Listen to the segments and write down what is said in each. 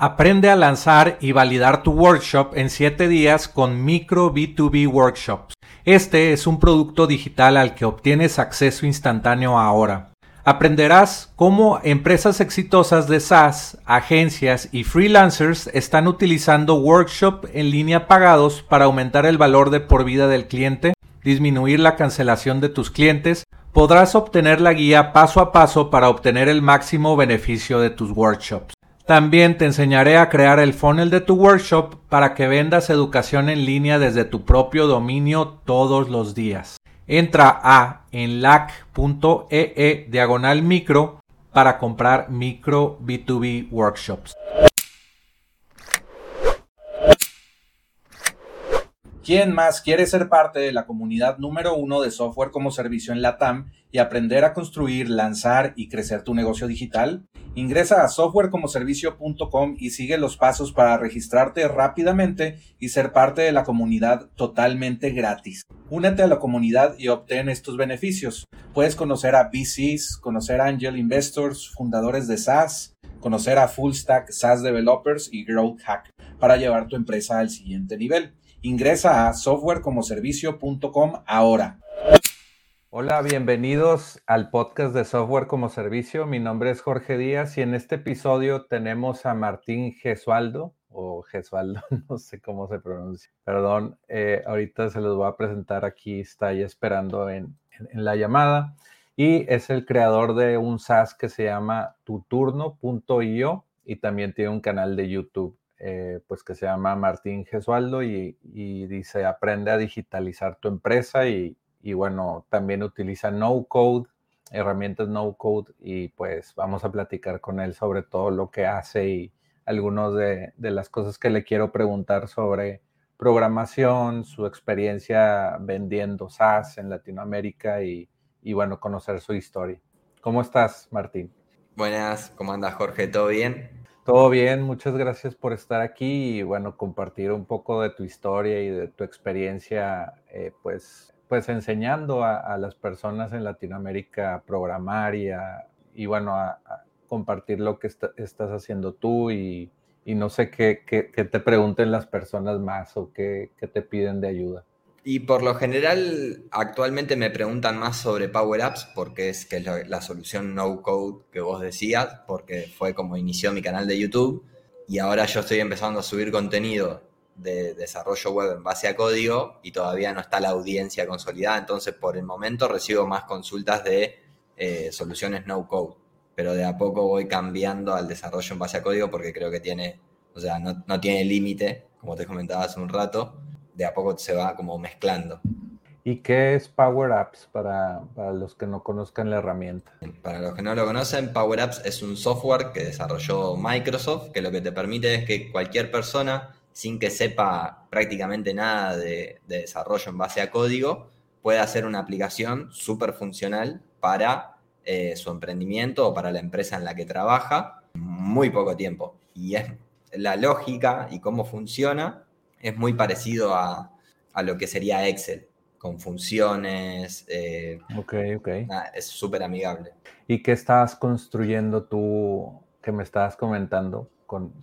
Aprende a lanzar y validar tu workshop en 7 días con Micro B2B Workshops. Este es un producto digital al que obtienes acceso instantáneo ahora. Aprenderás cómo empresas exitosas de SaaS, agencias y freelancers están utilizando workshop en línea pagados para aumentar el valor de por vida del cliente, disminuir la cancelación de tus clientes, podrás obtener la guía paso a paso para obtener el máximo beneficio de tus workshops. También te enseñaré a crear el funnel de tu workshop para que vendas educación en línea desde tu propio dominio todos los días. Entra a enlac.ee e diagonal micro para comprar micro B2B workshops. ¿Quién más quiere ser parte de la comunidad número uno de software como servicio en LATAM y aprender a construir, lanzar y crecer tu negocio digital? Ingresa a softwarecomoservicio.com y sigue los pasos para registrarte rápidamente y ser parte de la comunidad totalmente gratis. Únete a la comunidad y obtén estos beneficios. Puedes conocer a VCs, conocer a Angel Investors, fundadores de SaaS, conocer a Full Stack SaaS Developers y Growth Hack para llevar tu empresa al siguiente nivel. Ingresa a softwarecomoservicio.com ahora. Hola, bienvenidos al podcast de Software como Servicio. Mi nombre es Jorge Díaz y en este episodio tenemos a Martín Gesualdo o Gesualdo, no sé cómo se pronuncia. Perdón, eh, ahorita se los voy a presentar aquí, está ahí esperando en, la llamada. Y es el creador de un SaaS que se llama tuturno.io y también tiene un canal de YouTube eh, pues que se llama Martín Gesualdo y, dice aprende a digitalizar tu empresa y, y bueno, también utiliza no code, herramientas no code y pues vamos a platicar con él sobre todo lo que hace y algunas de, las cosas que le quiero preguntar sobre programación, su experiencia vendiendo SaaS en Latinoamérica y, y bueno, conocer su historia. ¿Cómo estás, Martín? Buenas, ¿cómo andas, Jorge? ¿Todo bien? Todo bien, muchas gracias por estar aquí y bueno, compartir un poco de tu historia y de tu experiencia, eh, pues pues enseñando a, las personas en Latinoamérica a programar y, y bueno, a, compartir lo que estás haciendo tú y, no sé qué, te pregunten las personas más o qué, te piden de ayuda. Y por lo general, actualmente me preguntan más sobre Power Apps porque es que la solución no code que vos decías, porque fue como inició mi canal de YouTube y ahora yo estoy empezando a subir contenido de desarrollo web en base a código y todavía no está la audiencia consolidada, entonces por el momento recibo más consultas de eh, soluciones no code, pero de a poco voy cambiando al desarrollo en base a código porque creo que tiene, o sea, no, tiene límite, como te comentaba hace un rato, de a poco se va como mezclando. ¿Y qué es Power Apps para, para, los que no conozcan la herramienta? Para los que no lo conocen, Power Apps es un software que desarrolló Microsoft, que lo que te permite es que cualquier persona sin que sepa prácticamente nada de, desarrollo en base a código, puede hacer una aplicación súper funcional para eh, su emprendimiento o para la empresa en la que trabaja muy poco tiempo. Y es la lógica y cómo funciona es muy parecido a, lo que sería Excel, con funciones. Eh, ok, ok. es súper amigable. ¿Y qué estás construyendo tú que me estabas comentando?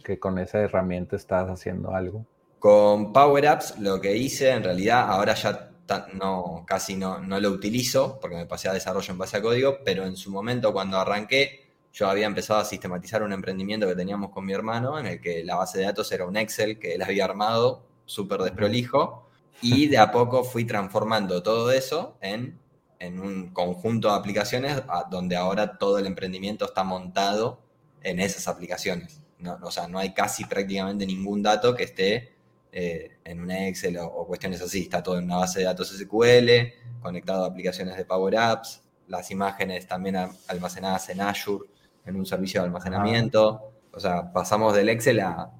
Que con esa herramienta estás haciendo algo? Con Power Apps lo que hice, en realidad ahora ya no, casi no, no lo utilizo porque me pasé a desarrollo en base a código, pero en su momento cuando arranqué yo había empezado a sistematizar un emprendimiento que teníamos con mi hermano en el que la base de datos era un Excel que él había armado súper desprolijo y de a poco fui transformando todo eso en, en un conjunto de aplicaciones donde ahora todo el emprendimiento está montado en esas aplicaciones. No, o sea, no hay casi prácticamente ningún dato que esté eh, en una Excel o, cuestiones así. Está todo en una base de datos SQL, conectado a aplicaciones de Power Apps, las imágenes también almacenadas en Azure, en un servicio de almacenamiento. O sea, pasamos del Excel a,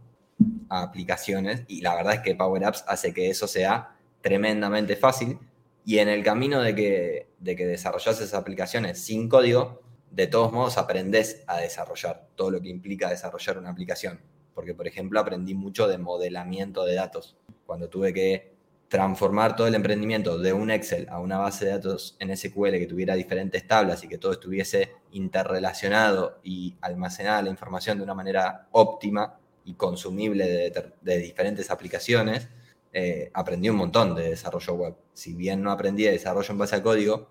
aplicaciones y la verdad es que Power Apps hace que eso sea tremendamente fácil. Y en el camino de que, de que desarrollas esas aplicaciones sin código, de todos modos aprendes a desarrollar todo lo que implica desarrollar una aplicación. Porque, por ejemplo, aprendí mucho de modelamiento de datos. Cuando tuve que transformar todo el emprendimiento de un Excel a una base de datos en SQL que tuviera diferentes tablas y que todo estuviese interrelacionado y almacenada la información de una manera óptima, y consumible de, diferentes aplicaciones, eh, aprendí un montón de desarrollo web. Si bien no aprendí de desarrollo en base a código,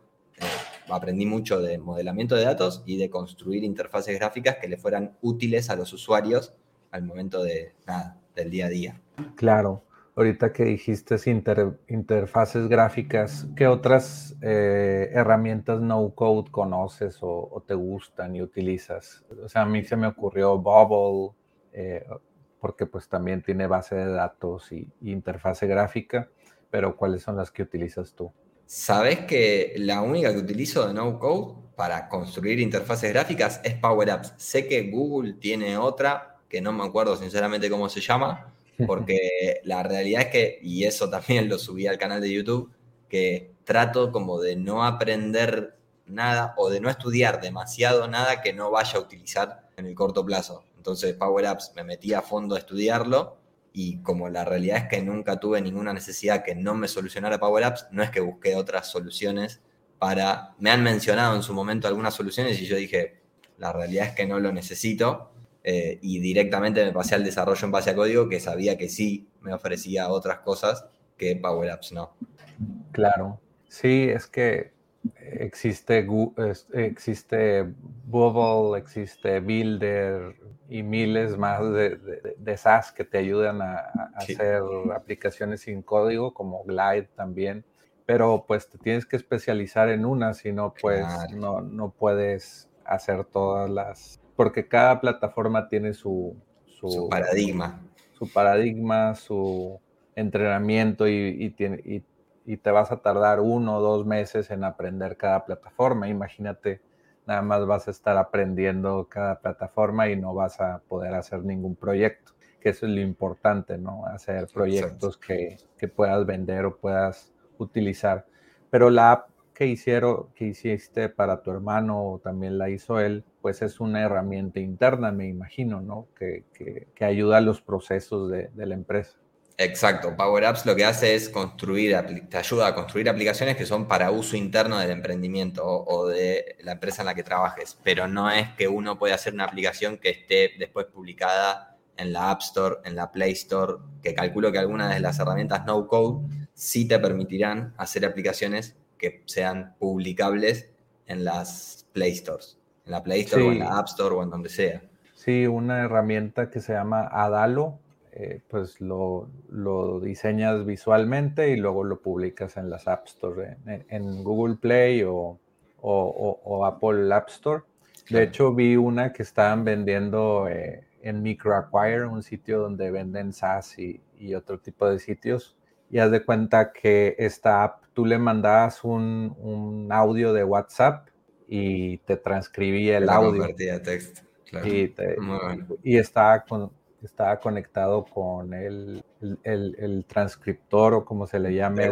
aprendí mucho de modelamiento de datos y de construir interfaces gráficas que le fueran útiles a los usuarios al momento de del día a día. Claro. Ahorita que dijiste interfaces gráficas, ¿qué otras eh, herramientas no code conoces o, te gustan y utilizas? O sea, a mí se me ocurrió Bubble, eh, porque pues también tiene base de datos y, interfase gráfica, pero ¿cuáles son las que utilizas tú? Sabes que la única que utilizo de no code para construir interfaces gráficas es Power Apps. Sé que Google tiene otra, que no me acuerdo sinceramente cómo se llama, porque la realidad es que, y eso también lo subí al canal de YouTube, que trato como de no aprender nada o de no estudiar demasiado nada que no vaya a utilizar en el corto plazo. Entonces Power Apps me metí a fondo a estudiarlo y como la realidad es que nunca tuve ninguna necesidad que no me solucionara Power Apps, no es que busqué otras soluciones para... Me han mencionado en su momento algunas soluciones y yo dije, la realidad es que no lo necesito eh, y directamente me pasé al desarrollo en base a código que sabía que sí me ofrecía otras cosas que Power Apps no. Claro, sí, es que existe, existe Bubble, existe Builder y miles más de, de, SaaS que te ayudan a, hacer aplicaciones sin código, como Glide también. Pero pues te tienes que especializar en una, si no, pues no, no puedes hacer todas las porque cada plataforma tiene su, su, paradigma. Su paradigma, su entrenamiento y, tiene, y, te vas a tardar uno o dos meses en aprender cada plataforma. Imagínate, nada más vas a estar aprendiendo cada plataforma y no vas a poder hacer ningún proyecto, que eso es lo importante, ¿no? Hacer proyectos que, que puedas vender o puedas utilizar. Pero la app que hicieron, que hiciste para tu hermano o también la hizo él, pues es una herramienta interna, me imagino, ¿no? Que, que, ayuda a los procesos de, de, la empresa. Exacto, Power Apps lo que hace es construir, te ayuda a construir aplicaciones que son para uso interno del emprendimiento o, de la empresa en la que trabajes, pero no es que uno pueda hacer una aplicación que esté después publicada en la App Store, en la Play Store, que calculo que algunas de las herramientas no code sí te permitirán hacer aplicaciones que sean publicables en las Play Stores, en la Play Store o en la App Store o en donde sea. Sí, una herramienta que se llama Adalo, eh, pues lo, diseñas visualmente y luego lo publicas en las App Store, en, Google Play o, Apple App Store. De hecho, vi una que estaban vendiendo eh, en MicroAcquire, un sitio donde venden SaaS y, y otro tipo de sitios y haz de cuenta que esta app, tú le mandabas un, audio de WhatsApp y te transcribía el audio. texto, Y, estaba, con, estaba conectado con el, el, transcriptor o como se le llame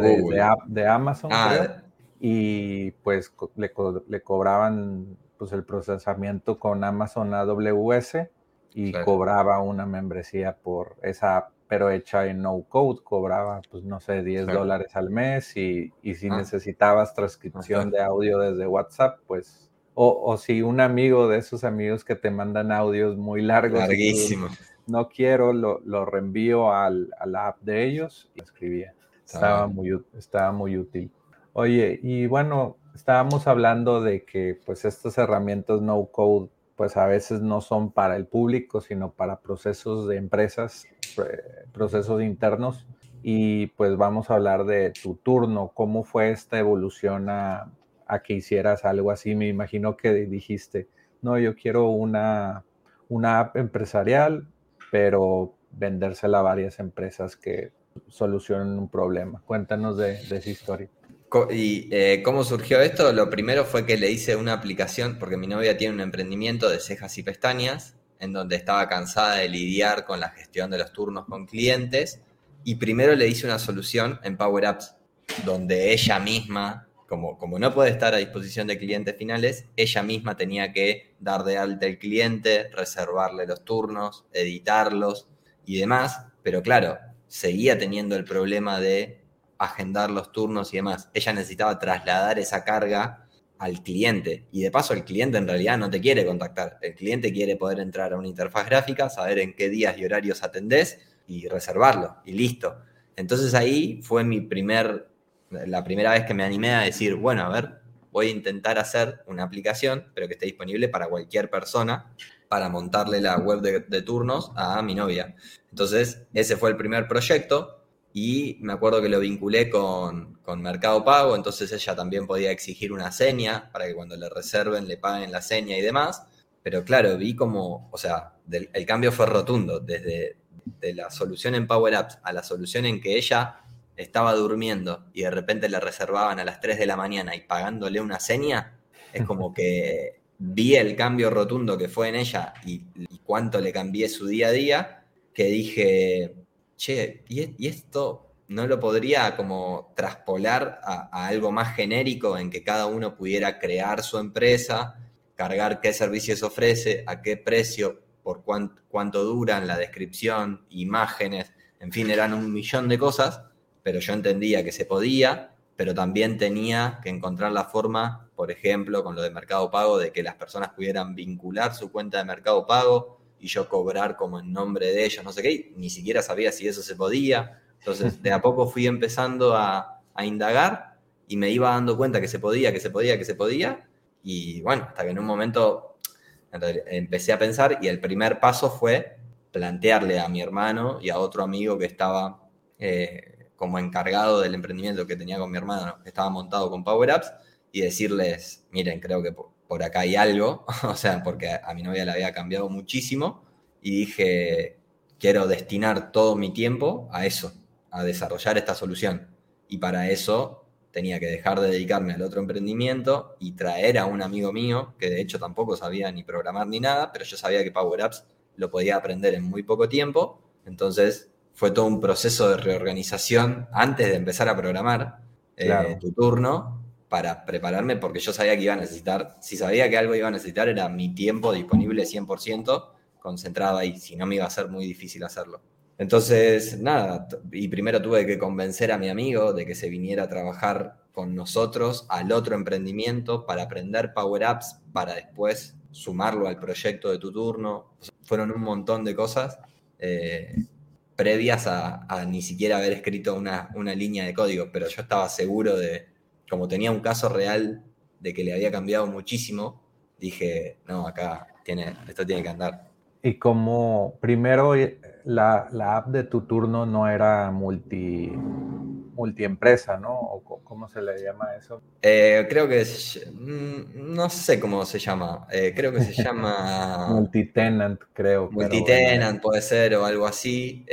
de, Amazon. Ah, y pues le, le, cobraban pues el procesamiento con Amazon AWS y cobraba una membresía por esa app pero hecha en no code, cobraba, pues no sé, 10 dólares al mes y, si ah. necesitabas transcripción de audio desde WhatsApp, pues, o, si un amigo de esos amigos que te mandan audios muy largos, larguísimo, no quiero, lo, lo reenvío al, a la app de ellos y escribía. Estaba muy, estaba muy útil. Oye, y bueno, estábamos hablando de que pues estas herramientas no code pues a veces no son para el público, sino para procesos de empresas, procesos internos. Y pues vamos a hablar de tu turno, cómo fue esta evolución a, que hicieras algo así. Me imagino que dijiste, no, yo quiero una, una app empresarial, pero vendérsela a varias empresas que solucionen un problema. Cuéntanos de esa historia. ¿Y eh, cómo surgió esto? Lo primero fue que le hice una aplicación, porque mi novia tiene un emprendimiento de cejas y pestañas, en donde estaba cansada de lidiar con la gestión de los turnos con clientes, y primero le hice una solución en Power Apps, donde ella misma, como, como no puede estar a disposición de clientes finales, ella misma tenía que dar de alta el cliente, reservarle los turnos, editarlos y demás, pero claro, seguía teniendo el problema de agendar los turnos y demás. Ella necesitaba trasladar esa carga al cliente. Y de paso, el cliente en realidad no te quiere contactar. El cliente quiere poder entrar a una interfaz gráfica, saber en qué días y horarios atendés y reservarlo. Y listo. Entonces ahí fue mi primer, la primera vez que me animé a decir, bueno, a ver, voy a intentar hacer una aplicación, pero que esté disponible para cualquier persona, para montarle la web de, turnos a mi novia. Entonces, ese fue el primer proyecto y me acuerdo que lo vinculé con, Mercado Pago, entonces ella también podía exigir una seña para que cuando le reserven le paguen la seña y demás. Pero claro, vi como, o sea, el cambio fue rotundo, desde de la solución en Power Apps a la solución en que ella estaba durmiendo y de repente le reservaban a las 3 de la mañana y pagándole una seña, es como que vi el cambio rotundo que fue en ella y, cuánto le cambié su día a día, que dije, che, ¿y, esto no lo podría como traspolar a, algo más genérico en que cada uno pudiera crear su empresa, cargar qué servicios ofrece, a qué precio, por cuánto, cuánto duran, la descripción, imágenes, en fin, eran un millón de cosas, pero yo entendía que se podía, pero también tenía que encontrar la forma, por ejemplo, con lo de Mercado Pago, de que las personas pudieran vincular su cuenta de Mercado Pago y yo cobrar como en nombre de ellos, no sé qué, ni siquiera sabía si eso se podía. Entonces, de a poco fui empezando a, indagar y me iba dando cuenta que se podía, que se podía, que se podía. Y bueno, hasta que en un momento empecé a pensar y el primer paso fue plantearle a mi hermano y a otro amigo que estaba eh, como encargado del emprendimiento que tenía con mi hermano, estaba montado con Power Apps, y decirles, miren, creo que por acá hay algo, o sea, porque a mi novia le había cambiado muchísimo y dije, quiero destinar todo mi tiempo a eso, a desarrollar esta solución. Y para eso tenía que dejar de dedicarme al otro emprendimiento y traer a un amigo mío, que de hecho tampoco sabía ni programar ni nada, pero yo sabía que Power Apps lo podía aprender en muy poco tiempo. Entonces fue todo un proceso de reorganización antes de empezar a programar eh, tu turno para prepararme porque yo sabía que iba a necesitar, si sabía que algo iba a necesitar era mi tiempo disponible 100% concentrado ahí, si no me iba a ser muy difícil hacerlo. Entonces, nada, y primero tuve que convencer a mi amigo de que se viniera a trabajar con nosotros al otro emprendimiento para aprender Power Apps, para después sumarlo al proyecto de tu turno. fueron un montón de cosas eh, previas a, ni siquiera haber escrito una, una línea de código, pero yo estaba seguro de, como tenía un caso real de que le había cambiado muchísimo, dije, no, acá tiene, esto tiene que andar. Y como primero eh, la, app de tu turno no era multi, multiempresa, ¿no? ¿O cómo se le llama eso? Eh, creo que es, mm, no sé cómo se llama, eh, creo que se llama... Multitenant, creo. Multitenant puede ser o algo así,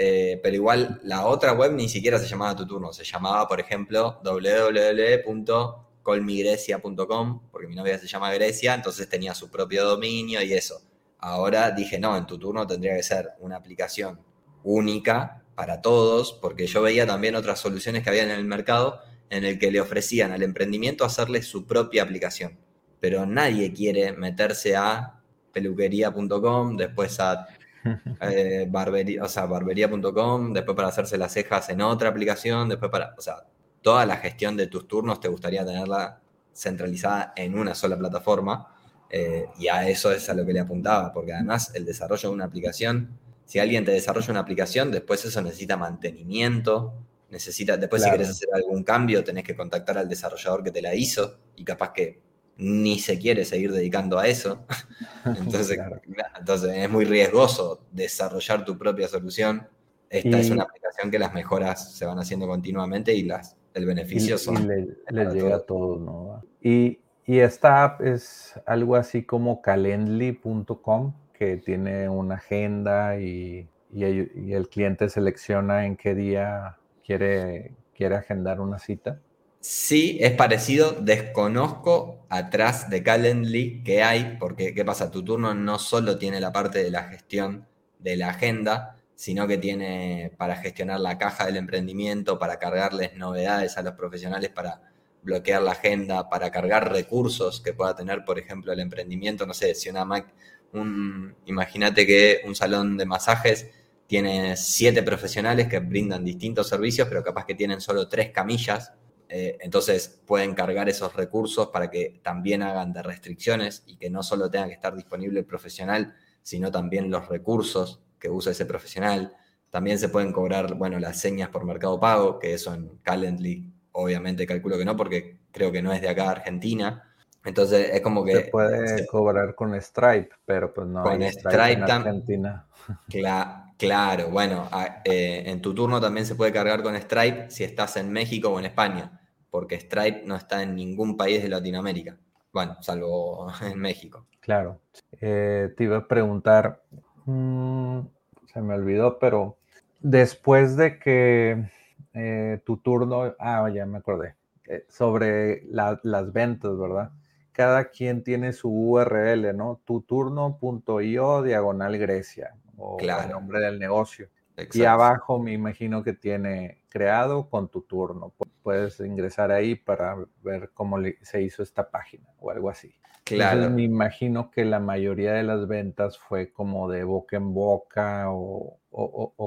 pero igual la otra web ni siquiera se llamaba tu turno, se llamaba, por ejemplo, www.colmigrecia.com, porque mi novia se llama Grecia, entonces tenía su propio dominio y eso. Ahora dije, no, en tu turno tendría que ser una aplicación única para todos, porque yo veía también otras soluciones que había en el mercado en el que le ofrecían al emprendimiento hacerle su propia aplicación. Pero nadie quiere meterse a peluquería.com, después a eh, barbería, o sea, barbería.com, después para hacerse las cejas en otra aplicación, después para, o sea, toda la gestión de tus turnos te gustaría tenerla centralizada en una sola plataforma eh, y a eso es a lo que le apuntaba, porque además el desarrollo de una aplicación, si alguien te desarrolla una aplicación, después eso necesita mantenimiento, necesita, después si quieres hacer algún cambio, tenés que contactar al desarrollador que te la hizo y capaz que ni se quiere seguir dedicando a eso. Entonces, entonces es muy riesgoso desarrollar tu propia solución. Esta es una aplicación que las mejoras se van haciendo continuamente y las, el beneficio son... le, llega a todos, ¿no? Y, y esta app es algo así como calendly.com, que tiene una agenda y, el cliente selecciona en qué día quiere, quiere agendar una cita. Sí, es parecido. Desconozco atrás de Calendly que hay, porque ¿qué pasa? Tu turno no solo tiene la parte de la gestión de la agenda, sino que tiene para gestionar la caja del emprendimiento, para cargarles novedades a los profesionales para bloquear la agenda, para cargar recursos que pueda tener, por ejemplo, el emprendimiento. No sé, si una Mac, un, imagínate que un salón de masajes tiene siete profesionales que brindan distintos servicios, pero capaz que tienen solo tres camillas Eh, entonces pueden cargar esos recursos para que también hagan de restricciones y que no solo tenga que estar disponible el profesional, sino también los recursos que usa ese profesional. También se pueden cobrar, bueno, las señas por mercado pago, que eso en Calendly obviamente calculo que no, porque creo que no es de acá Argentina. Entonces es como que... Se puede cobrar con Stripe, pero pues no con Stripe, en Argentina. claro, bueno, eh, en tu turno también se puede cargar con Stripe si estás en México o en España, porque Stripe no está en ningún país de Latinoamérica. Bueno, salvo en México. Claro. Eh, te iba a preguntar, mm, se me olvidó, pero después de que eh, tu turno, ah, ya me acordé, sobre las ventas, ¿verdad? cada quien tiene su URL, ¿no? Tuturno.io diagonal Grecia o el nombre del negocio. Y abajo me imagino que tiene creado con tu turno. Puedes ingresar ahí para ver cómo se hizo esta página o algo así. Claro. me imagino que la mayoría de las ventas fue como de boca en boca o,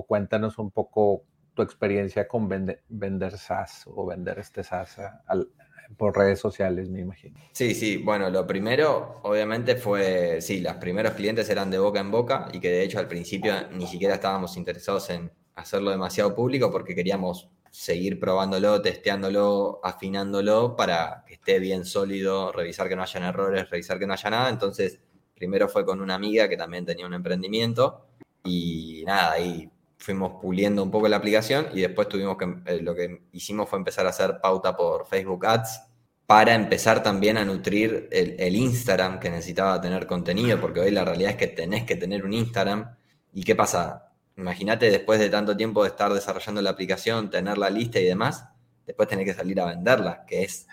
cuéntanos un poco tu experiencia con vender, vender SaaS o vender este SaaS al, por redes sociales, me imagino. Sí, sí, bueno, lo primero obviamente fue, sí, los primeros clientes eran de boca en boca y que de hecho al principio ni siquiera estábamos interesados en hacerlo demasiado público porque queríamos seguir probándolo, testeándolo, afinándolo para que esté bien sólido, revisar que no hayan errores, revisar que no haya nada. Entonces, primero fue con una amiga que también tenía un emprendimiento y nada, ahí fuimos puliendo un poco la aplicación y después tuvimos que, eh, lo que hicimos fue empezar a hacer pauta por Facebook Ads para empezar también a nutrir el, Instagram que necesitaba tener contenido, porque hoy la realidad es que tenés que tener un Instagram. ¿Y qué pasa? Imagínate después de tanto tiempo de estar desarrollando la aplicación, tener la lista y demás, después tenés que salir a venderla, que es...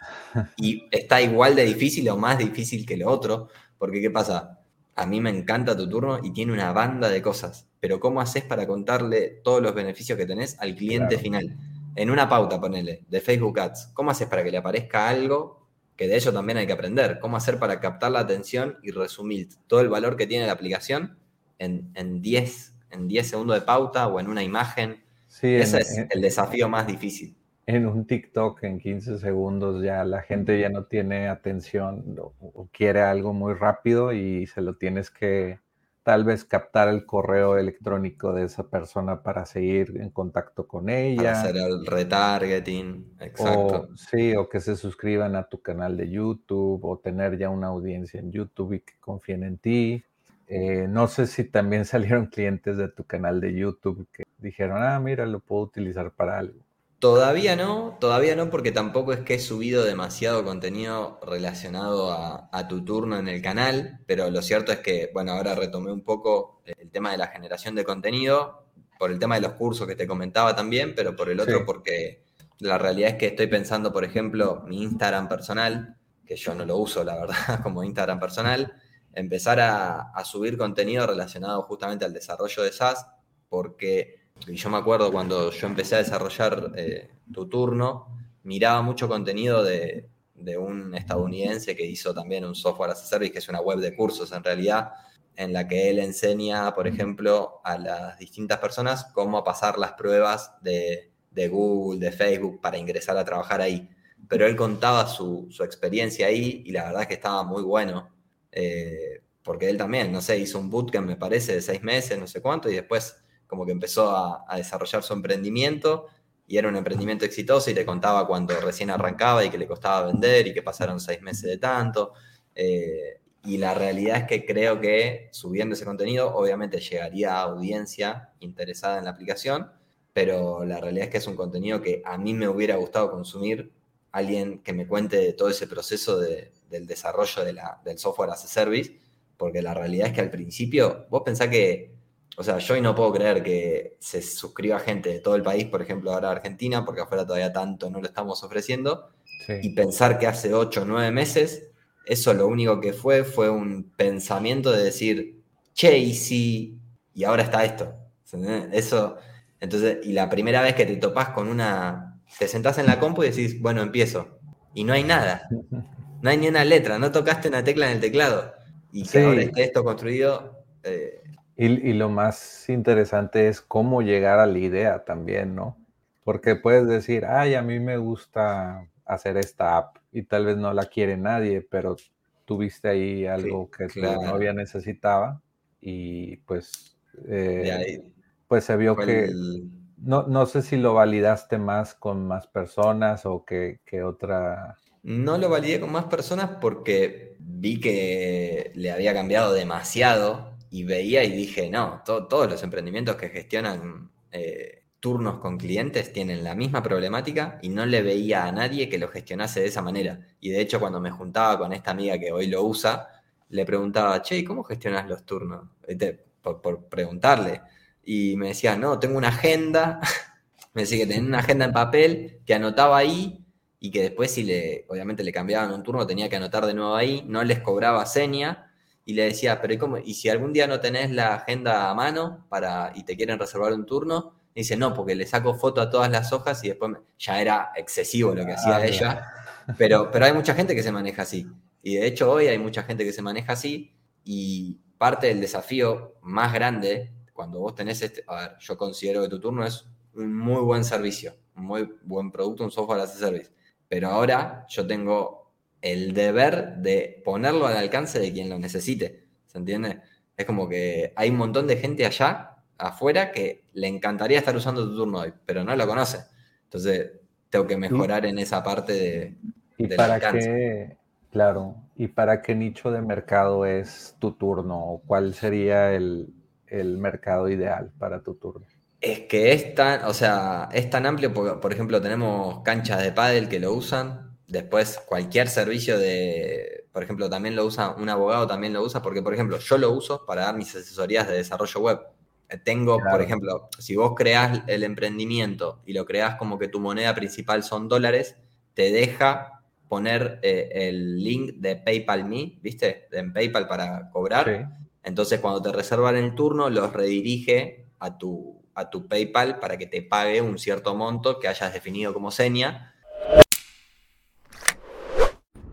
Y está igual de difícil o más difícil que lo otro, porque ¿qué pasa? A mí me encanta tu turno y tiene una banda de cosas pero ¿cómo haces para contarle todos los beneficios que tenés al cliente final? En una pauta, ponele, de Facebook Ads, ¿cómo haces para que le aparezca algo que de ello también hay que aprender? ¿Cómo hacer para captar la atención y resumir todo el valor que tiene la aplicación en, en 10 en 10 segundos de pauta o en una imagen? Sí, Ese es el desafío más difícil. En un TikTok en 15 segundos ya la gente ya no tiene atención o quiere algo muy rápido y se lo tienes que tal vez captar el correo electrónico de esa persona para seguir en contacto con ella. Para hacer el retargeting, exacto. sí, o que se suscriban a tu canal de YouTube o tener ya una audiencia en YouTube y que confíen en ti. Eh, no sé si también salieron clientes de tu canal de YouTube que dijeron, ah, mira, lo puedo utilizar para algo. Todavía no, todavía no, porque tampoco es que he subido demasiado contenido relacionado a, tu turno en el canal, pero lo cierto es que, bueno, ahora retomé un poco el tema de la generación de contenido, por el tema de los cursos que te comentaba también, pero por el otro porque la realidad es que estoy pensando, por ejemplo, mi Instagram personal, que yo no lo uso, la verdad, como Instagram personal, empezar a, a subir contenido relacionado justamente al desarrollo de SaaS, porque y yo me acuerdo cuando yo empecé a desarrollar eh, tu turno, miraba mucho contenido de, un estadounidense que hizo también un software as a service, que es una web de cursos en realidad, en la que él enseña, por ejemplo, a las distintas personas cómo pasar las pruebas de, Google, de Facebook, para ingresar a trabajar ahí. Pero él contaba su, experiencia ahí y la verdad es que estaba muy bueno. Eh, porque él también, no sé, hizo un bootcamp, me parece, de seis meses, no sé cuánto, y después como que empezó a, desarrollar su emprendimiento y era un emprendimiento exitoso y te contaba cuando recién arrancaba y que le costaba vender y que pasaron seis meses de tanto. Eh, y la realidad es que creo que subiendo ese contenido obviamente llegaría a audiencia interesada en la aplicación, pero la realidad es que es un contenido que a mí me hubiera gustado consumir alguien que me cuente todo ese proceso del desarrollo del software as a service, porque la realidad es que al principio vos pensás que o sea, yo hoy no puedo creer que se suscriba gente de todo el país, por ejemplo, ahora Argentina, porque afuera todavía tanto no lo estamos ofreciendo. Y pensar que hace 8 o 9 meses, eso lo único que fue fue un pensamiento de decir, che, y si. Y ahora está esto. Eso. Entonces, y la primera vez que te topás con una. Te sentás en la compu y decís, bueno, empiezo. Y no hay nada. No hay ni una letra, no tocaste una tecla en el teclado. Y que ahora esté esto construido. Eh, y, lo más interesante es cómo llegar a la idea también, ¿no? Porque puedes decir, ay, a mí me gusta hacer esta app y tal vez no la quiere nadie, pero tuviste ahí algo que tu novia necesitaba y pues, eh, pues se vio que no, no sé si lo validaste más con más personas o que, otra. No lo validé con más personas porque vi que le había cambiado demasiado y veía y dije, no, todos los emprendimientos que gestionan eh, turnos con clientes tienen la misma problemática y no le veía a nadie que lo gestionase de esa manera. Y de hecho cuando me juntaba con esta amiga que hoy lo usa, le preguntaba, che, ¿cómo gestionas los turnos? Por, por preguntarle y me decía, no, tengo una agenda, me decía que tenía una agenda en papel que anotaba ahí y que después si le, obviamente le cambiaban un turno tenía que anotar de nuevo ahí, no les cobraba seña y le decía, pero ¿y, cómo? ¿y si algún día no tenés la agenda a mano para, y te quieren reservar un turno? dice, no, porque le saco foto a todas las hojas y después ya era excesivo lo que hacía ah, ella. Pero, pero hay mucha gente que se maneja así. Y de hecho hoy hay mucha gente que se maneja así y parte del desafío más grande cuando vos tenés este, a ver, yo considero que tu turno es un muy buen servicio, un muy buen producto, un software as a service. Pero ahora yo tengo el deber de ponerlo al alcance de quien lo necesite. ¿Se entiende? Es como que hay un montón de gente allá, afuera, que le encantaría estar usando tu turno hoy, pero no lo conoce. Entonces, tengo que mejorar en esa parte de. ¿Y para qué? Claro. ¿Y para qué nicho de mercado es tu turno? ¿Cuál sería el, el mercado ideal para tu turno? Es que es tan, o sea, es tan amplio, porque, por ejemplo, tenemos canchas de pádel que lo usan, después cualquier servicio de, por ejemplo, también lo usa, un abogado también lo usa, porque, por ejemplo, yo lo uso para dar mis asesorías de desarrollo web. Tengo, por ejemplo, si vos creás el emprendimiento y lo creás como que tu moneda principal son dólares, te deja poner eh, el link de PayPal Me, ¿viste? En PayPal para cobrar. Entonces, cuando te reservan el turno, los redirige a tu, a tu PayPal para que te pague un cierto monto que hayas definido como seña.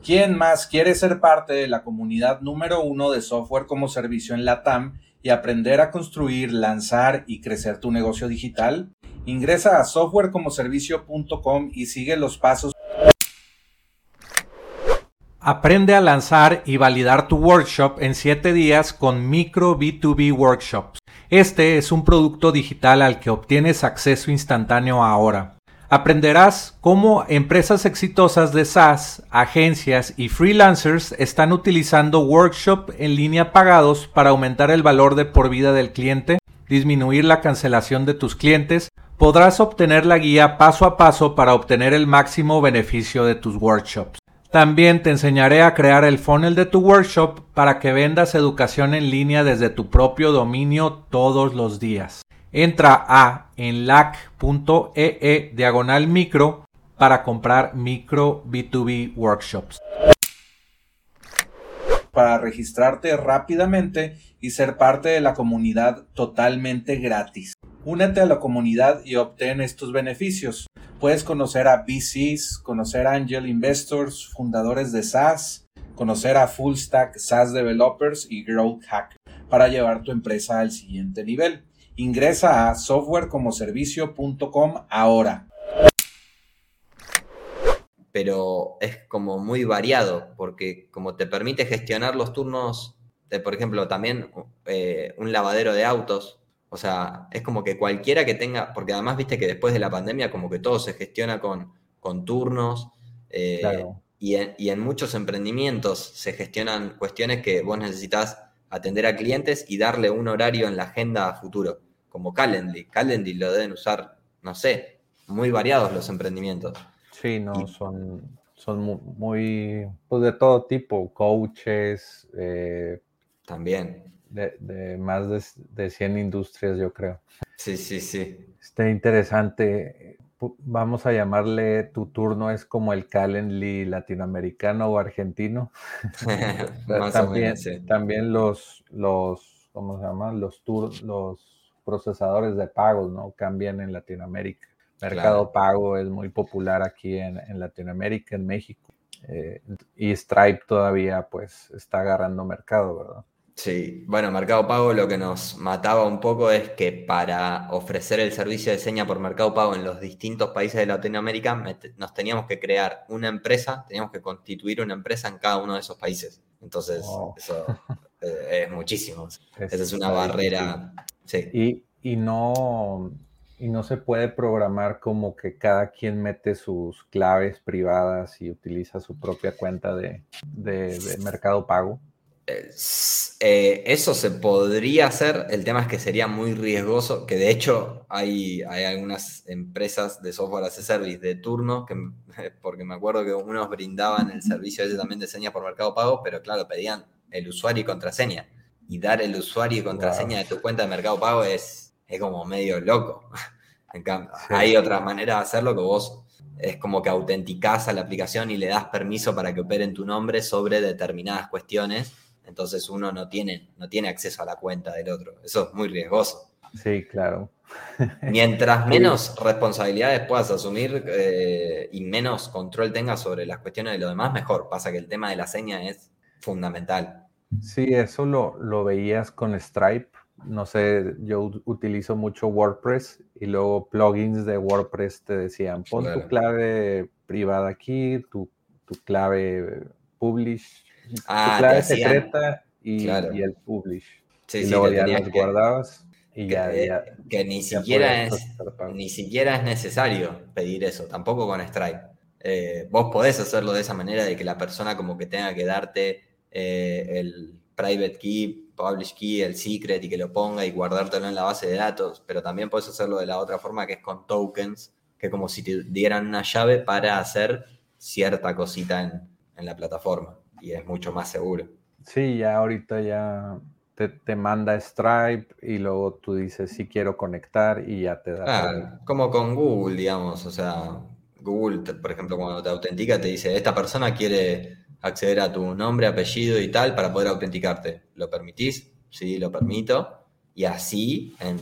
¿Quién más quiere ser parte de la comunidad número uno de software como servicio en la TAM y aprender a construir, lanzar y crecer tu negocio digital? Ingresa a softwarecomoservicio.com y sigue los pasos Aprende a lanzar y validar tu workshop en 7 días con Micro B2B Workshops. Este es un producto digital al que obtienes acceso instantáneo ahora. Aprenderás cómo empresas exitosas de SaaS, agencias y freelancers están utilizando workshop en línea pagados para aumentar el valor de por vida del cliente, disminuir la cancelación de tus clientes. Podrás obtener la guía paso a paso para obtener el máximo beneficio de tus workshops. También te enseñaré a crear el funnel de tu workshop para que vendas educación en línea desde tu propio dominio todos los días. Entra a enlac.ee e diagonal micro para comprar micro B2B workshops. Para registrarte rápidamente y ser parte de la comunidad totalmente gratis. Únete a la comunidad y obtén estos beneficios. Puedes conocer a VCs, conocer a Angel Investors, fundadores de SaaS, conocer a Full Stack SaaS Developers y Growth Hack para llevar tu empresa al siguiente nivel. Ingresa a softwarecomoservicio.com ahora. Pero es como muy variado porque como te permite gestionar los turnos de, por ejemplo, también eh, un lavadero de autos, o sea, es como que cualquiera que tenga, porque además viste que después de la pandemia como que todo se gestiona con, con turnos eh, y, en, muchos emprendimientos se gestionan cuestiones que vos necesitas atender a clientes y darle un horario en la agenda a futuro, como Calendly. Calendly lo deben usar, no sé, muy variados los emprendimientos. Sí, no, son, son muy, pues de todo tipo, coaches. Eh, También de, más de, 100 industrias, yo creo. Sí, sí, sí. Está interesante. Vamos a llamarle tu turno es como el Calendly latinoamericano o argentino. también, también los, los, ¿cómo se llama? Los los procesadores de pagos, ¿no? Cambian en Latinoamérica. Mercado Pago es muy popular aquí en, Latinoamérica, en México. Eh, y Stripe todavía pues está agarrando mercado, ¿verdad? Sí, bueno, Mercado Pago lo que nos mataba un poco es que para ofrecer el servicio de seña por Mercado Pago en los distintos países de Latinoamérica nos teníamos que crear una empresa, teníamos que constituir una empresa en cada uno de esos países. Entonces, eso eh, es muchísimo. Esa es una barrera. Sí. Y, y, no, y no se puede programar como que cada quien mete sus claves privadas y utiliza su propia cuenta de Mercado Pago. Eh, eso se podría hacer, el tema es que sería muy riesgoso, que de hecho hay, hay algunas empresas de software as a service de turno, que, porque me acuerdo que unos brindaban el servicio ese también de señas por mercado pago, pero claro, pedían el usuario y contraseña. Y dar el usuario y contraseña de tu cuenta de mercado pago es, es como medio loco. En cambio, hay otras maneras de hacerlo que vos es como que autenticás a la aplicación y le das permiso para que opere en tu nombre sobre determinadas cuestiones entonces uno no tiene, no tiene acceso a la cuenta del otro. Eso es muy riesgoso. Sí, claro. Mientras menos responsabilidades puedas asumir eh, y menos control tengas sobre las cuestiones de lo demás, mejor. Pasa que el tema de la seña es fundamental. Sí, eso lo, lo veías con Stripe. No sé, yo utilizo mucho WordPress y luego plugins de WordPress te decían, pon tu clave privada aquí, tu, tu clave publish Ah, clave secreta y, el publish. Sí, y sí, luego ya los guardabas y ya, que, ni siquiera es ni siquiera es necesario pedir eso, tampoco con Stripe. Eh, vos podés hacerlo de esa manera de que la persona como que tenga que darte eh, el private key, publish key, el secret y que lo ponga y guardártelo en la base de datos, pero también puedes hacerlo de la otra forma que es con tokens, que como si te dieran una llave para hacer cierta cosita en, en la plataforma y es mucho más seguro. Sí, ya ahorita ya te, manda Stripe y luego tú dices si quiero conectar y ya te da. Como con Google, digamos, o sea, Google, por ejemplo, cuando te autentica te dice, esta persona quiere acceder a tu nombre, apellido y tal para poder autenticarte. ¿Lo permitís? Sí, lo permito. Y así en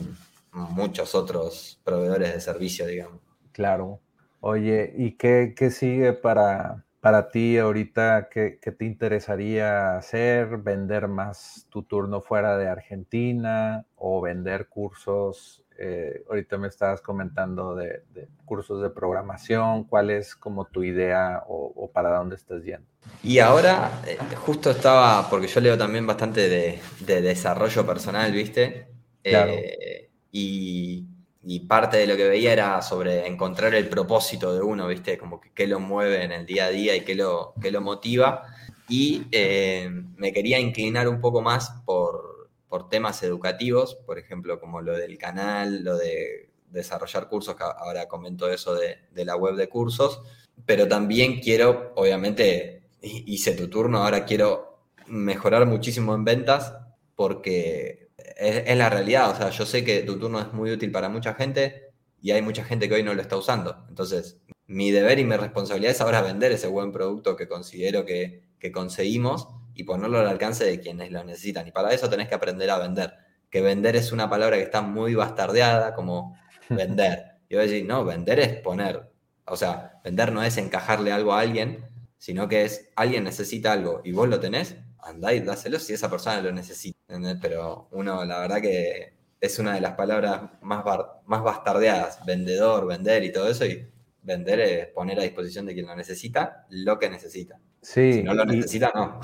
muchos otros proveedores de servicio, digamos. Claro. Oye, ¿y qué, qué sigue para, para ti ahorita, ¿qué, te interesaría hacer? ¿Vender más tu turno fuera de Argentina o vender cursos? Eh, ahorita me estabas comentando de, cursos de programación. ¿Cuál es como tu idea o, para dónde estás yendo? Y ahora, eh, justo estaba, porque yo leo también bastante de, desarrollo personal, ¿viste? Claro. Eh, y y parte de lo que veía era sobre encontrar el propósito de uno, ¿viste? Como que qué lo mueve en el día a día y qué lo, qué lo motiva. Y eh, me quería inclinar un poco más por, por, temas educativos, por ejemplo, como lo del canal, lo de desarrollar cursos, que ahora comento eso de, de la web de cursos, pero también quiero, obviamente, hice tu turno, ahora quiero mejorar muchísimo en ventas porque es, la realidad. O sea, yo sé que tu turno es muy útil para mucha gente y hay mucha gente que hoy no lo está usando. Entonces, mi deber y mi responsabilidad es ahora vender ese buen producto que considero que, conseguimos y ponerlo al alcance de quienes lo necesitan. Y para eso tenés que aprender a vender. Que vender es una palabra que está muy bastardeada, como vender. Y voy a decir, no, vender es poner. O sea, vender no es encajarle algo a alguien, sino que es alguien necesita algo y vos lo tenés, andá y dáselo si esa persona lo necesita. Pero uno, la verdad que es una de las palabras más, más bastardeadas, vendedor, vender y todo eso, y vender es poner a disposición de quien lo necesita lo que necesita. Sí. Si no lo necesita, no.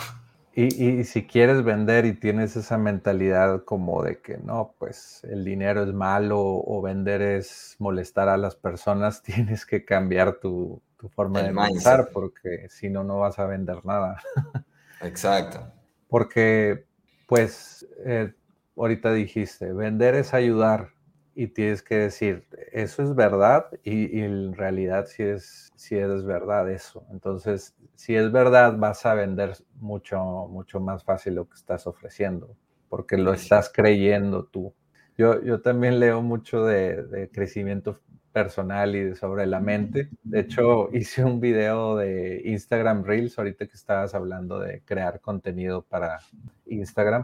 Y, si quieres vender y tienes esa mentalidad como de que no, pues el dinero es malo o vender es molestar a las personas, tienes que cambiar tu, forma de pensar porque si no, no vas a vender nada. Exacto. Porque pues eh, ahorita dijiste, vender es ayudar y tienes que decir, eso es verdad y, en realidad sí es, sí es verdad eso. Entonces, si es verdad, vas a vender mucho, mucho más fácil lo que estás ofreciendo, porque lo estás creyendo tú. Yo, yo también leo mucho de, de crecimiento personal y sobre la mente. De hecho, hice un video de Instagram Reels, ahorita que estabas hablando de crear contenido para Instagram,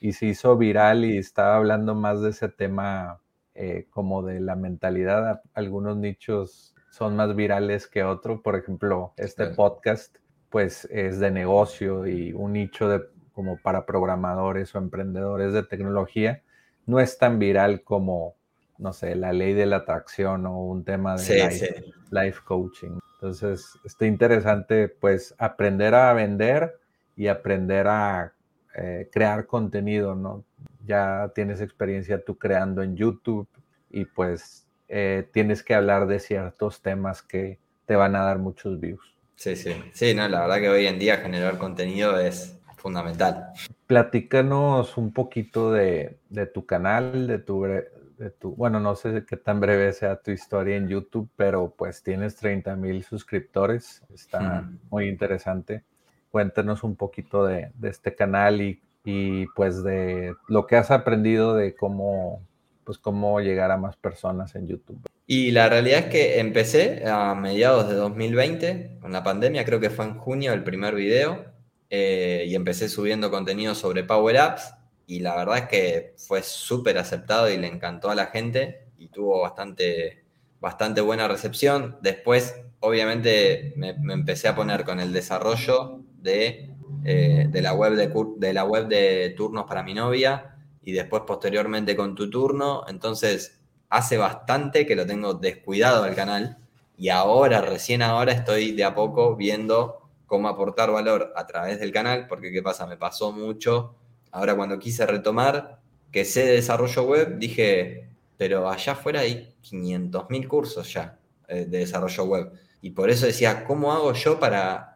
y se hizo viral y estaba hablando más de ese tema eh, como de la mentalidad. Algunos nichos son más virales que otros. Por ejemplo, este podcast, pues es de negocio y un nicho de como para programadores o emprendedores de tecnología, no es tan viral como, no sé, la ley de la atracción o un tema de life, coaching. Entonces, está interesante pues aprender a vender y aprender a eh, crear contenido, ¿no? Ya tienes experiencia tú creando en YouTube y pues eh, tienes que hablar de ciertos temas que te van a dar muchos views. Sí, sí, sí, no, la verdad que hoy en día generar contenido es fundamental. Platícanos un poquito de, tu canal, de tu, de tu, bueno, no sé qué tan breve sea tu historia en YouTube, pero pues tienes 30 mil suscriptores, está muy interesante. Cuéntanos un poquito de, este canal y, y, pues de lo que has aprendido de cómo, pues cómo llegar a más personas en YouTube. Y la realidad es que empecé a mediados de 2020 con la pandemia, creo que fue en junio el primer video, eh, y empecé subiendo contenido sobre Power Apps y la verdad es que fue súper aceptado y le encantó a la gente y tuvo bastante, bastante buena recepción. Después, obviamente, me, empecé a poner con el desarrollo de, eh, de, la web de, de la web de turnos para mi novia y después posteriormente con tu turno. Entonces, hace bastante que lo tengo descuidado al canal y ahora, recién ahora, estoy de a poco viendo cómo aportar valor a través del canal, porque ¿qué pasa? Me pasó mucho. Ahora cuando quise retomar, que sé de desarrollo web, dije, pero allá afuera hay 500.000 cursos ya eh, de desarrollo web. Y por eso decía, ¿cómo hago yo para,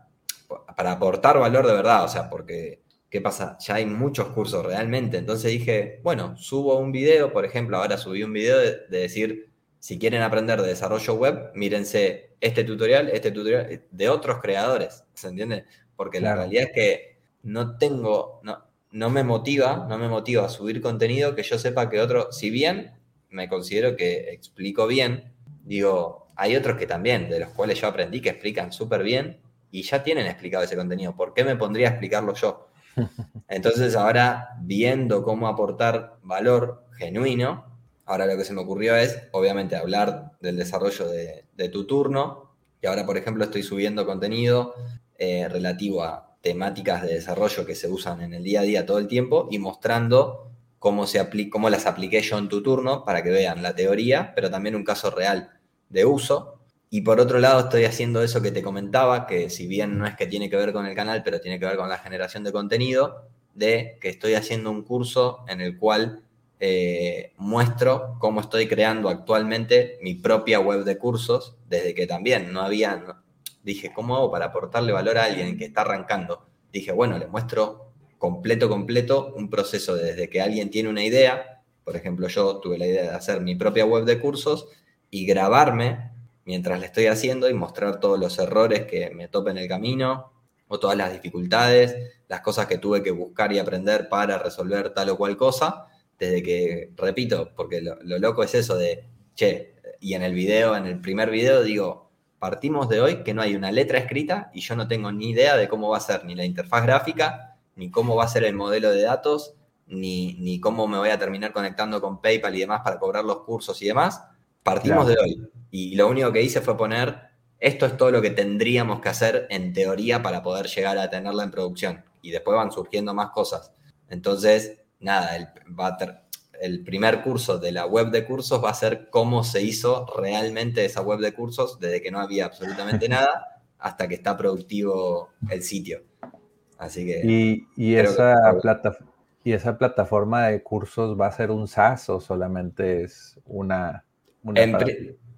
para aportar valor de verdad? O sea, porque, ¿qué pasa? Ya hay muchos cursos realmente. Entonces dije, bueno, subo un video, por ejemplo, ahora subí un video de decir, si quieren aprender de desarrollo web, mírense este tutorial, este tutorial eh, de otros creadores, ¿se entiende? Porque la realidad es que no tengo, no, no me motiva, no me motiva a subir contenido que yo sepa que otro, si bien me considero que explico bien, digo, hay otros que también, de los cuales yo aprendí que explican súper bien y ya tienen explicado ese contenido. ¿Por qué me pondría a explicarlo yo? Entonces ahora, viendo cómo aportar valor genuino, Ahora lo que se me ocurrió es, obviamente, hablar del desarrollo de, tu turno. Y ahora, por ejemplo, estoy subiendo contenido eh, relativo a temáticas de desarrollo que se usan en el día a día todo el tiempo y mostrando cómo, se cómo las apliqué yo en tu turno para que vean la teoría, pero también un caso real de uso. Y por otro lado, estoy haciendo eso que te comentaba, que si bien no es que tiene que ver con el canal, pero tiene que ver con la generación de contenido, de que estoy haciendo un curso en el cual eh, muestro cómo estoy creando actualmente mi propia web de cursos, desde que también no había, dije, ¿cómo hago para aportarle valor a alguien que está arrancando? Dije, bueno, le muestro completo, completo un proceso desde que alguien tiene una idea, por ejemplo, yo tuve la idea de hacer mi propia web de cursos y grabarme mientras le estoy haciendo y mostrar todos los errores que me topen en el camino o todas las dificultades, las cosas que tuve que buscar y aprender para resolver tal o cual cosa desde que, repito, porque lo, loco es eso de, che, y en el video, en el primer video digo, partimos de hoy que no hay una letra escrita y yo no tengo ni idea de cómo va a ser ni la interfaz gráfica, ni cómo va a ser el modelo de datos, ni, ni cómo me voy a terminar conectando con PayPal y demás para cobrar los cursos y demás. Partimos de hoy. Y lo único que hice fue poner, esto es todo lo que tendríamos que hacer en teoría para poder llegar a tenerla en producción. Y después van surgiendo más cosas. Entonces, nada, el, va el primer curso de la web de cursos va a ser cómo se hizo realmente esa web de cursos desde que no había absolutamente nada hasta que está productivo el sitio. Así que... ¿Y, esa, ¿y esa plataforma de cursos va a ser un SaaS o solamente es una...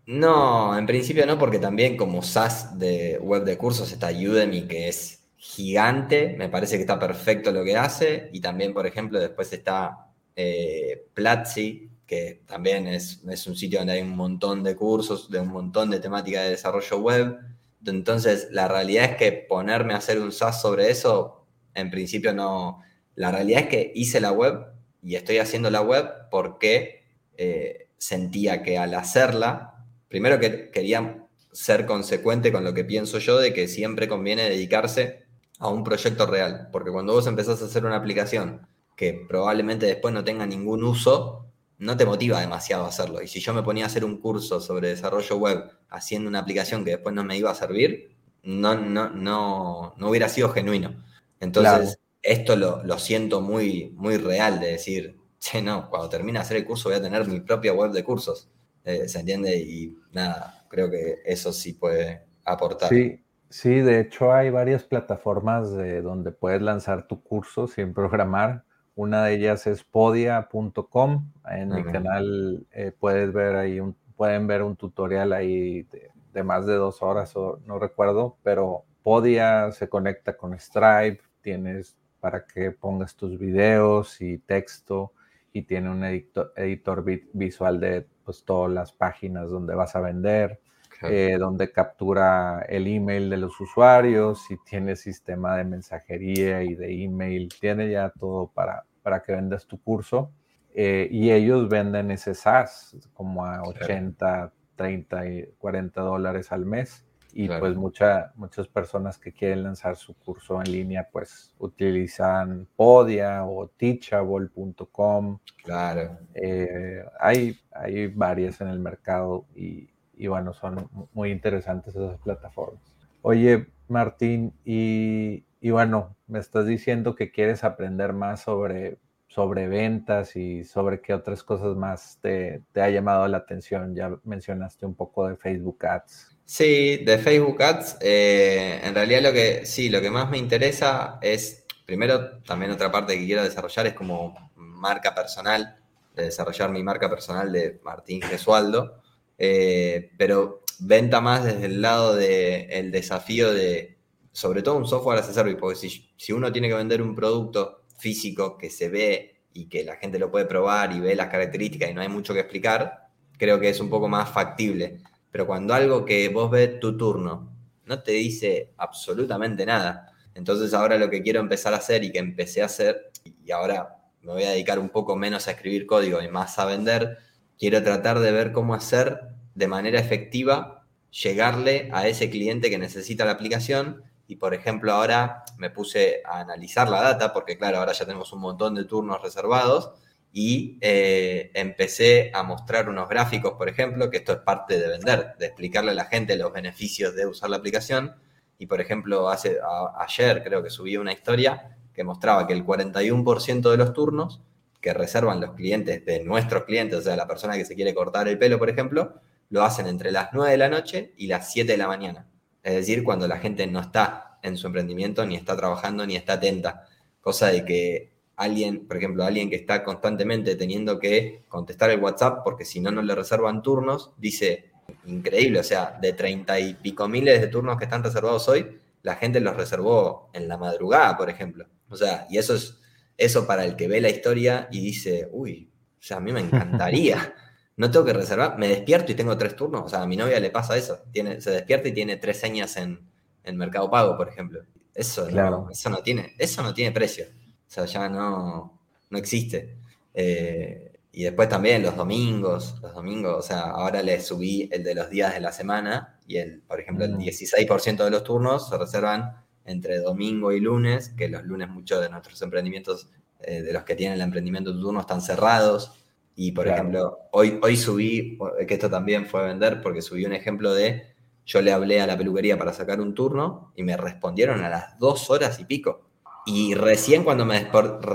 no, en principio no, porque también como SaaS de web de cursos está Udemy, que es gigante, me parece que está perfecto lo que hace, y también, por ejemplo, después está eh, Platzi, que también es, es, un sitio donde hay un montón de cursos, de un montón de temática de desarrollo web. Entonces, la realidad es que ponerme a hacer un SaaS sobre eso, en principio no. La realidad es que hice la web y estoy haciendo la web porque eh, sentía que al hacerla, primero que quería ser consecuente con lo que pienso yo de que siempre conviene dedicarse a un proyecto real. Porque cuando vos empezás a hacer una aplicación que probablemente después no tenga ningún uso, no te motiva demasiado a hacerlo. Y si yo me ponía a hacer un curso sobre desarrollo web haciendo una aplicación que después no me iba a servir, no, no, no, no hubiera sido genuino. Entonces, esto lo, siento muy, muy real de decir, che, no, cuando termine de hacer el curso voy a tener mi propia web de cursos. Eh, ¿Se entiende? Y nada, creo que eso sí puede aportar. Sí, sí, de hecho hay varias plataformas de donde puedes lanzar tu curso sin programar. Una de ellas es podia.com. En mi canal eh, puedes ver ahí un, pueden ver un tutorial ahí de, más de dos horas, o no recuerdo, pero Podia se conecta con Stripe, tienes para que pongas tus videos y texto y tiene un editor, editor visual de pues, todas las páginas donde vas a vender, eh, donde captura el email de los usuarios y tiene sistema de mensajería y de email, tiene ya todo para, para que vendas tu curso. Eh, y ellos venden ese SaaS como a 80, 30 y 40 dólares al mes. Y pues mucha, muchas personas que quieren lanzar su curso en línea, pues utilizan Podia o teachable.com. Claro. Eh, hay, hay varias en el mercado y, y, bueno, son muy interesantes esas plataformas. Oye, Martín, y, y bueno, me estás diciendo que quieres aprender más sobre sobre ventas y sobre qué otras cosas más te, ha llamado la atención. Ya mencionaste un poco de Facebook Ads. Sí, de Facebook Ads, eh, en realidad lo que sí, lo que más me interesa es, primero, también otra parte que quiero desarrollar es como marca personal, de desarrollar mi marca personal de Martín Gesualdo, eh, pero venta más desde el lado del desafío de, sobre todo un software as a service, porque si, si uno tiene que vender un producto físico que se ve y que la gente lo puede probar y ve las características y no hay mucho que explicar, creo que es un poco más factible. Pero cuando algo que vos ves tu turno no te dice absolutamente nada, entonces ahora lo que quiero empezar a hacer y que empecé a hacer, y ahora me voy a dedicar un poco menos a escribir código y más a vender, quiero tratar de ver cómo hacer de manera efectiva llegarle a ese cliente que necesita la aplicación. Y por ejemplo ahora me puse a analizar la data, porque claro, ahora ya tenemos un montón de turnos reservados y eh, empecé a mostrar unos gráficos, por ejemplo, que esto es parte de vender, de explicarle a la gente los beneficios de usar la aplicación. Y por ejemplo, hace, ayer creo que subí una historia que mostraba que el 41% de los turnos que reservan los clientes de nuestros clientes, o sea, la persona que se quiere cortar el pelo, por ejemplo, lo hacen entre las 9 de la noche y las 7 de la mañana. Es decir, cuando la gente no está en su emprendimiento, ni está trabajando, ni está atenta. Cosa de que alguien, por ejemplo, alguien que está constantemente teniendo que contestar el WhatsApp porque si no, no le reservan turnos, dice, increíble, o sea, de treinta y pico miles de turnos que están reservados hoy, la gente los reservó en la madrugada, por ejemplo. O sea, y eso es eso para el que ve la historia y dice, uy, o sea, a mí me encantaría. no tengo que reservar, me despierto y tengo tres turnos. O sea, a mi novia le pasa eso. Tiene, se despierta y tiene tres señas en, en Mercado Pago, por ejemplo. Eso, no, eso, no tiene, eso no tiene precio. O sea, ya no, no existe. Eh, y después también los domingos, los domingos, o sea, ahora le subí el de los días de la semana y el, por ejemplo, el 16% mm. de los turnos se reservan entre domingo y lunes, que los lunes muchos de nuestros emprendimientos, eh, de los que tienen el emprendimiento de turno, están cerrados. Y por ejemplo, hoy, hoy subí, que esto también fue a vender, porque subí un ejemplo de, yo le hablé a la peluquería para sacar un turno y me respondieron a las dos horas y pico. Y recién cuando me,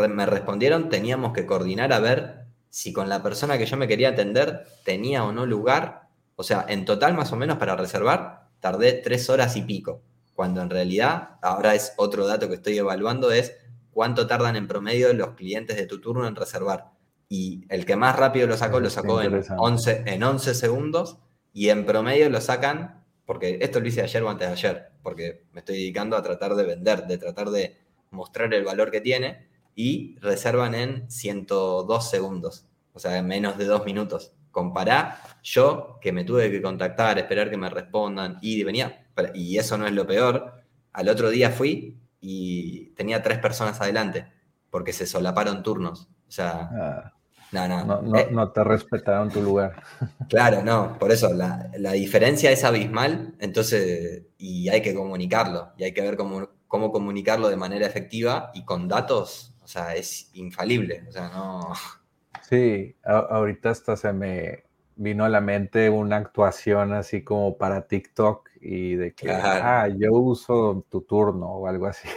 me respondieron teníamos que coordinar a ver si con la persona que yo me quería atender tenía o no lugar. O sea, en total más o menos para reservar tardé tres horas y pico. Cuando en realidad, ahora es otro dato que estoy evaluando, es cuánto tardan en promedio los clientes de tu turno en reservar y el que más rápido lo sacó, lo sacó en 11, en 11 segundos y en promedio lo sacan, porque esto lo hice ayer o antes de ayer, porque me estoy dedicando a tratar de vender, de tratar de mostrar el valor que tiene y reservan en 102 segundos, o sea, en menos de dos minutos. Compará yo que me tuve que contactar, esperar que me respondan y venía, y eso no es lo peor, al otro día fui y tenía tres personas adelante porque se solaparon turnos. O sea, ah. No, no. Eh, no, te respetaron tu lugar. Claro, no, por eso la, diferencia es abismal, entonces, y hay que comunicarlo, y hay que ver cómo, cómo comunicarlo de manera efectiva y con datos, o sea, es infalible, o sea, no... Sí, ahorita hasta se me, vino a la mente una actuación así como para TikTok y de que, ah, yo uso tu turno o algo así.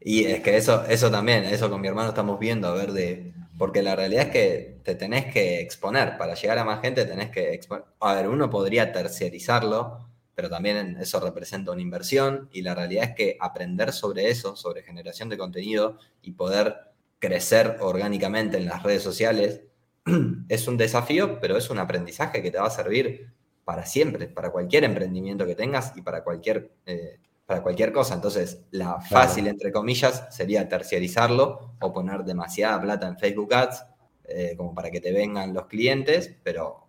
Y es que eso, eso también, eso con mi hermano estamos viendo, a ver de, porque la realidad es que te tenés que exponer, para llegar a más gente tenés que exponer. A ver, uno podría terciarizarlo, pero también eso representa una inversión y la realidad es que aprender sobre eso, sobre generación de contenido y poder crecer orgánicamente en las redes sociales, es un desafío, pero es un aprendizaje que te va a servir para siempre, para cualquier emprendimiento que tengas y para cualquier, eh, para cualquier cosa. Entonces, la fácil, entre comillas, sería terciarizarlo o poner demasiada plata en Facebook Ads, eh, como para que te vengan los clientes, pero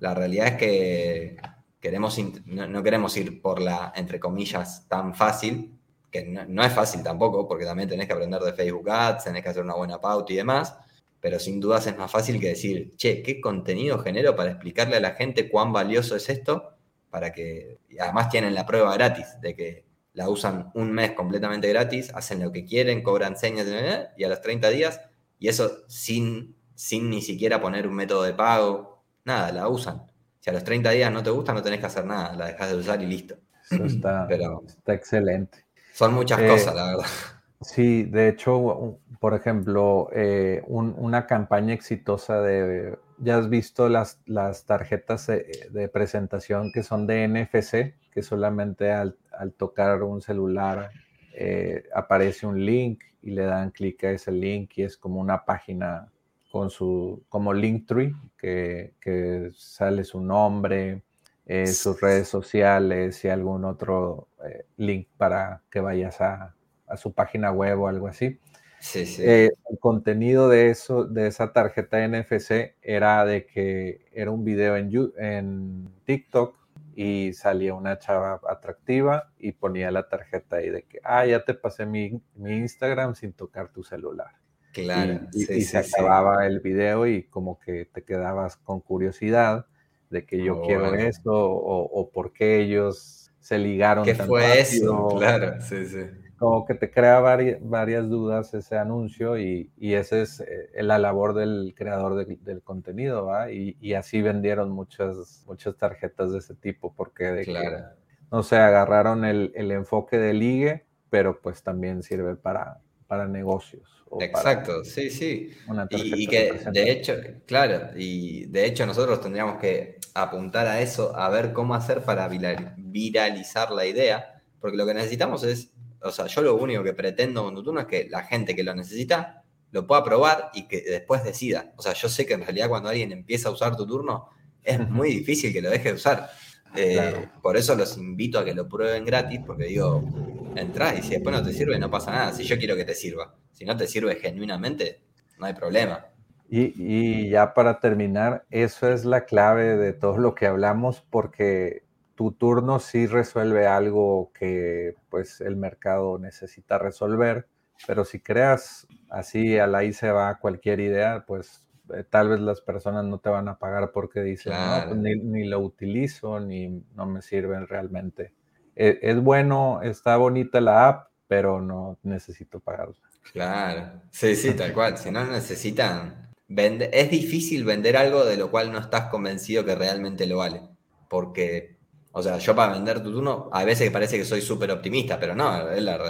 la realidad es que queremos, no, queremos ir por la, entre comillas, tan fácil, que no, es fácil tampoco, porque también tenés que aprender de Facebook Ads, tenés que hacer una buena pauta y demás, pero sin dudas es más fácil que decir, che, ¿qué contenido genero para explicarle a la gente cuán valioso es esto? Para que, además tienen la prueba gratis, de que la usan un mes completamente gratis, hacen lo que quieren, cobran señas y a los 30 días, y eso sin, sin ni siquiera poner un método de pago, nada, la usan. Si a los 30 días no te gusta, no tenés que hacer nada, la dejas de usar y listo. Eso está, Pero está excelente. Son muchas eh, cosas, la verdad. Sí, de hecho, por ejemplo, eh, una campaña exitosa de, ya has visto las, las tarjetas de, presentación que son de NFC, que solamente al, tocar un celular eh, aparece un link y le dan clic a ese link y es como una página con su, como Linktree, que, que sale su nombre, eh, sus redes sociales y algún otro link para que vayas a, a su página web o algo así. Sí, sí. Eh, el contenido de eso, de esa tarjeta NFC era de que era un video en, en TikTok y salía una chava atractiva y ponía la tarjeta ahí de que, ah, ya te pasé mi, Instagram sin tocar tu celular. Claro. Y, se acababa el video y como que te quedabas con curiosidad de que yo quiero esto o, o por qué ellos se ligaron. ¿Qué fue eso? Claro, sí, sí como que te crea varias, dudas ese anuncio y, y esa es eh, la labor del creador del contenido, ¿va? Y, así vendieron muchas, muchas tarjetas de ese tipo, porque de claro. no sé, agarraron el, enfoque de ligue, pero pues también sirve para, para negocios. Exacto, sí, sí. Y, y, que de hecho, claro, y de hecho nosotros tendríamos que apuntar a eso, a ver cómo hacer para viralizar la idea, porque lo que necesitamos es o sea, yo lo único que pretendo con Tuturno es que la gente que lo necesita lo pueda probar y que después decida. O sea, yo sé que en realidad cuando alguien empieza a usar tu turno, es muy difícil que lo deje de usar. Eh, por eso los invito a que lo prueben gratis, porque digo, entra y si después no te sirve, no pasa nada. Si yo quiero que te sirva, si no te sirve genuinamente, no hay problema. Y, y ya para terminar, eso es la clave de todo lo que hablamos, porque tu turno sí resuelve algo que pues el mercado necesita resolver, pero si creas así a la ahí se va cualquier idea, pues eh, tal vez las personas no te van a pagar porque dicen, no, pues, ni, lo utilizo, ni no me sirven realmente. E, es, bueno, está bonita la app, pero no necesito pagar. Claro, sí, sí, tal cual. Si no necesitan, vender, es difícil vender algo de lo cual no estás convencido que realmente lo vale, porque o sea, yo para vender tu turno, a veces parece que soy súper optimista, pero no, es la,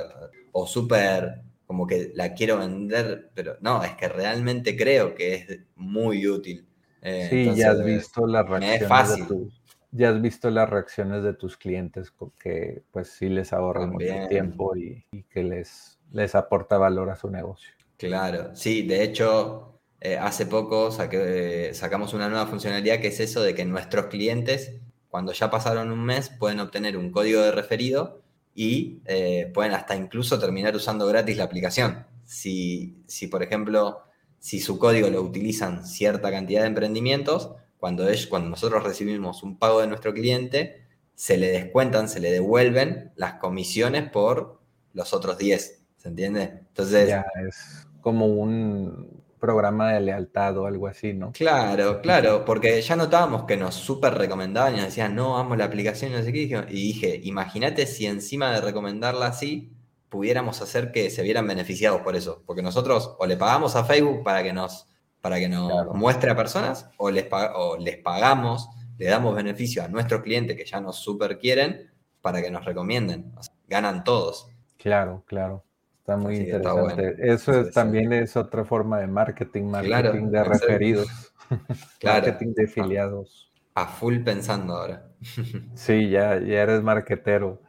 o súper como que la quiero vender, pero no, es que realmente creo que es muy útil. Eh, sí, ya has visto las reacciones de tus, ya has visto las reacciones de tus clientes que pues sí les ahorra mucho tiempo y, que les, les aporta valor a su negocio. Claro, sí, de hecho, eh, hace poco sacamos una nueva funcionalidad que es eso de que nuestros clientes cuando ya pasaron un mes, pueden obtener un código de referido y eh, pueden hasta incluso terminar usando gratis la aplicación. Si, si, por ejemplo, si su código lo utilizan cierta cantidad de emprendimientos, cuando, es, cuando nosotros recibimos un pago de nuestro cliente, se le descuentan, se le devuelven las comisiones por los otros 10. ¿Se entiende? Entonces. Es como un, programa de lealtad o algo así, ¿no? Claro, claro, porque ya notábamos que nos súper recomendaban y nos decían, no, amo la aplicación, no sé qué. Y dije, imagínate si encima de recomendarla así, pudiéramos hacer que se vieran beneficiados por eso. Porque nosotros o le pagamos a Facebook para que nos, para que nos muestre a personas o les, o les pagamos, le damos beneficio a nuestros clientes que ya nos super quieren para que nos recomienden. ganan todos. Claro, claro. Está muy interesante. Eso también es otra forma de marketing, marketing de referidos, marketing de afiliados. A full pensando ahora. sí, ya, ya eres marketero.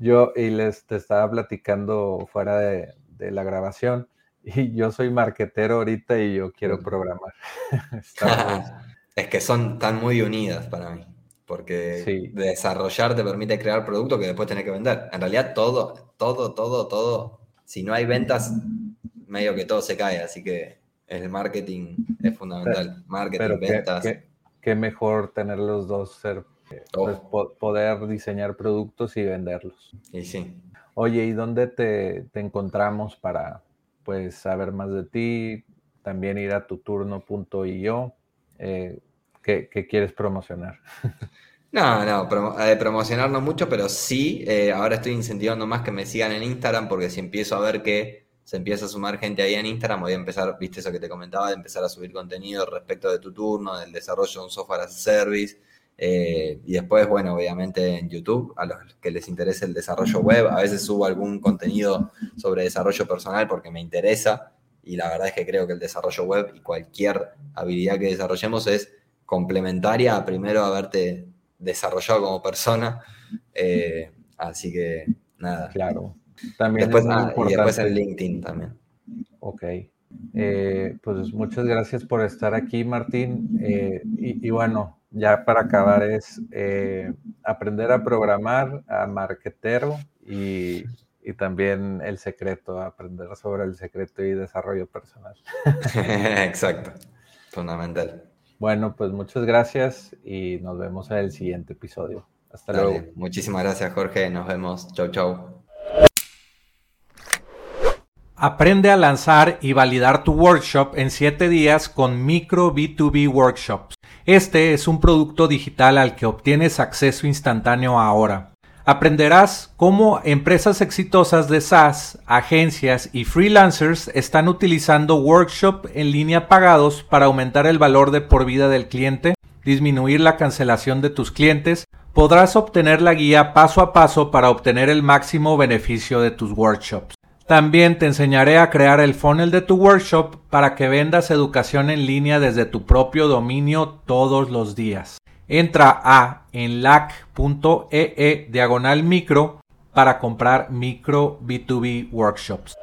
Yo, y les te estaba platicando fuera de, la grabación, y yo soy marketero ahorita y yo quiero programar. es que son tan muy unidas para mí, porque desarrollar te permite crear producto que después tenés que vender. En realidad todo, todo, todo, todo, si no hay ventas, medio que todo se cae, así que el marketing es fundamental. Marketing, ventas. Qué, mejor tener los dos, ser, pues, poder diseñar productos y venderlos. Y sí. Oye, ¿y dónde te, te encontramos para, pues saber más de ti, también ir a tuturno.io. Eh, ¿qué, ¿qué, quieres promocionar? No, no, eh, promocionar no mucho, pero sí, eh, ahora estoy incentivando más que me sigan en Instagram, porque si empiezo a ver que se empieza a sumar gente ahí en Instagram, voy a empezar, viste eso que te comentaba, de empezar a subir contenido respecto de tu turno, del desarrollo de un software as a service, eh, y después, bueno, obviamente en YouTube, a los que les interese el desarrollo web, a veces subo algún contenido sobre desarrollo personal porque me interesa y la verdad es que creo que el desarrollo web y cualquier habilidad que desarrollemos es complementaria a primero haberte desarrollado como persona. Eh, así que nada. Claro. También después, ah, y después en LinkedIn también. Ok. Eh, pues muchas gracias por estar aquí, Martín. y, bueno, ya para acabar es eh, aprender a programar, a marketero y, también el secreto, aprender sobre el secreto y desarrollo personal. Exacto, fundamental. Bueno, pues muchas gracias y nos vemos en el siguiente episodio. Hasta luego. Muchísimas gracias, Jorge. Nos vemos. Chau, chau. Aprende a lanzar y validar tu workshop en 7 días con Micro B2B Workshops. Este es un producto digital al que obtienes acceso instantáneo ahora. Aprenderás cómo empresas exitosas de SaaS, agencias y freelancers están utilizando workshop en línea pagados para aumentar el valor de por vida del cliente, disminuir la cancelación de tus clientes. Podrás obtener la guía paso a paso para obtener el máximo beneficio de tus workshops. También te enseñaré a crear el funnel de tu workshop para que vendas educación en línea desde tu propio dominio todos los días. Entra a enlac.ee e diagonal micro para comprar micro B2B workshops.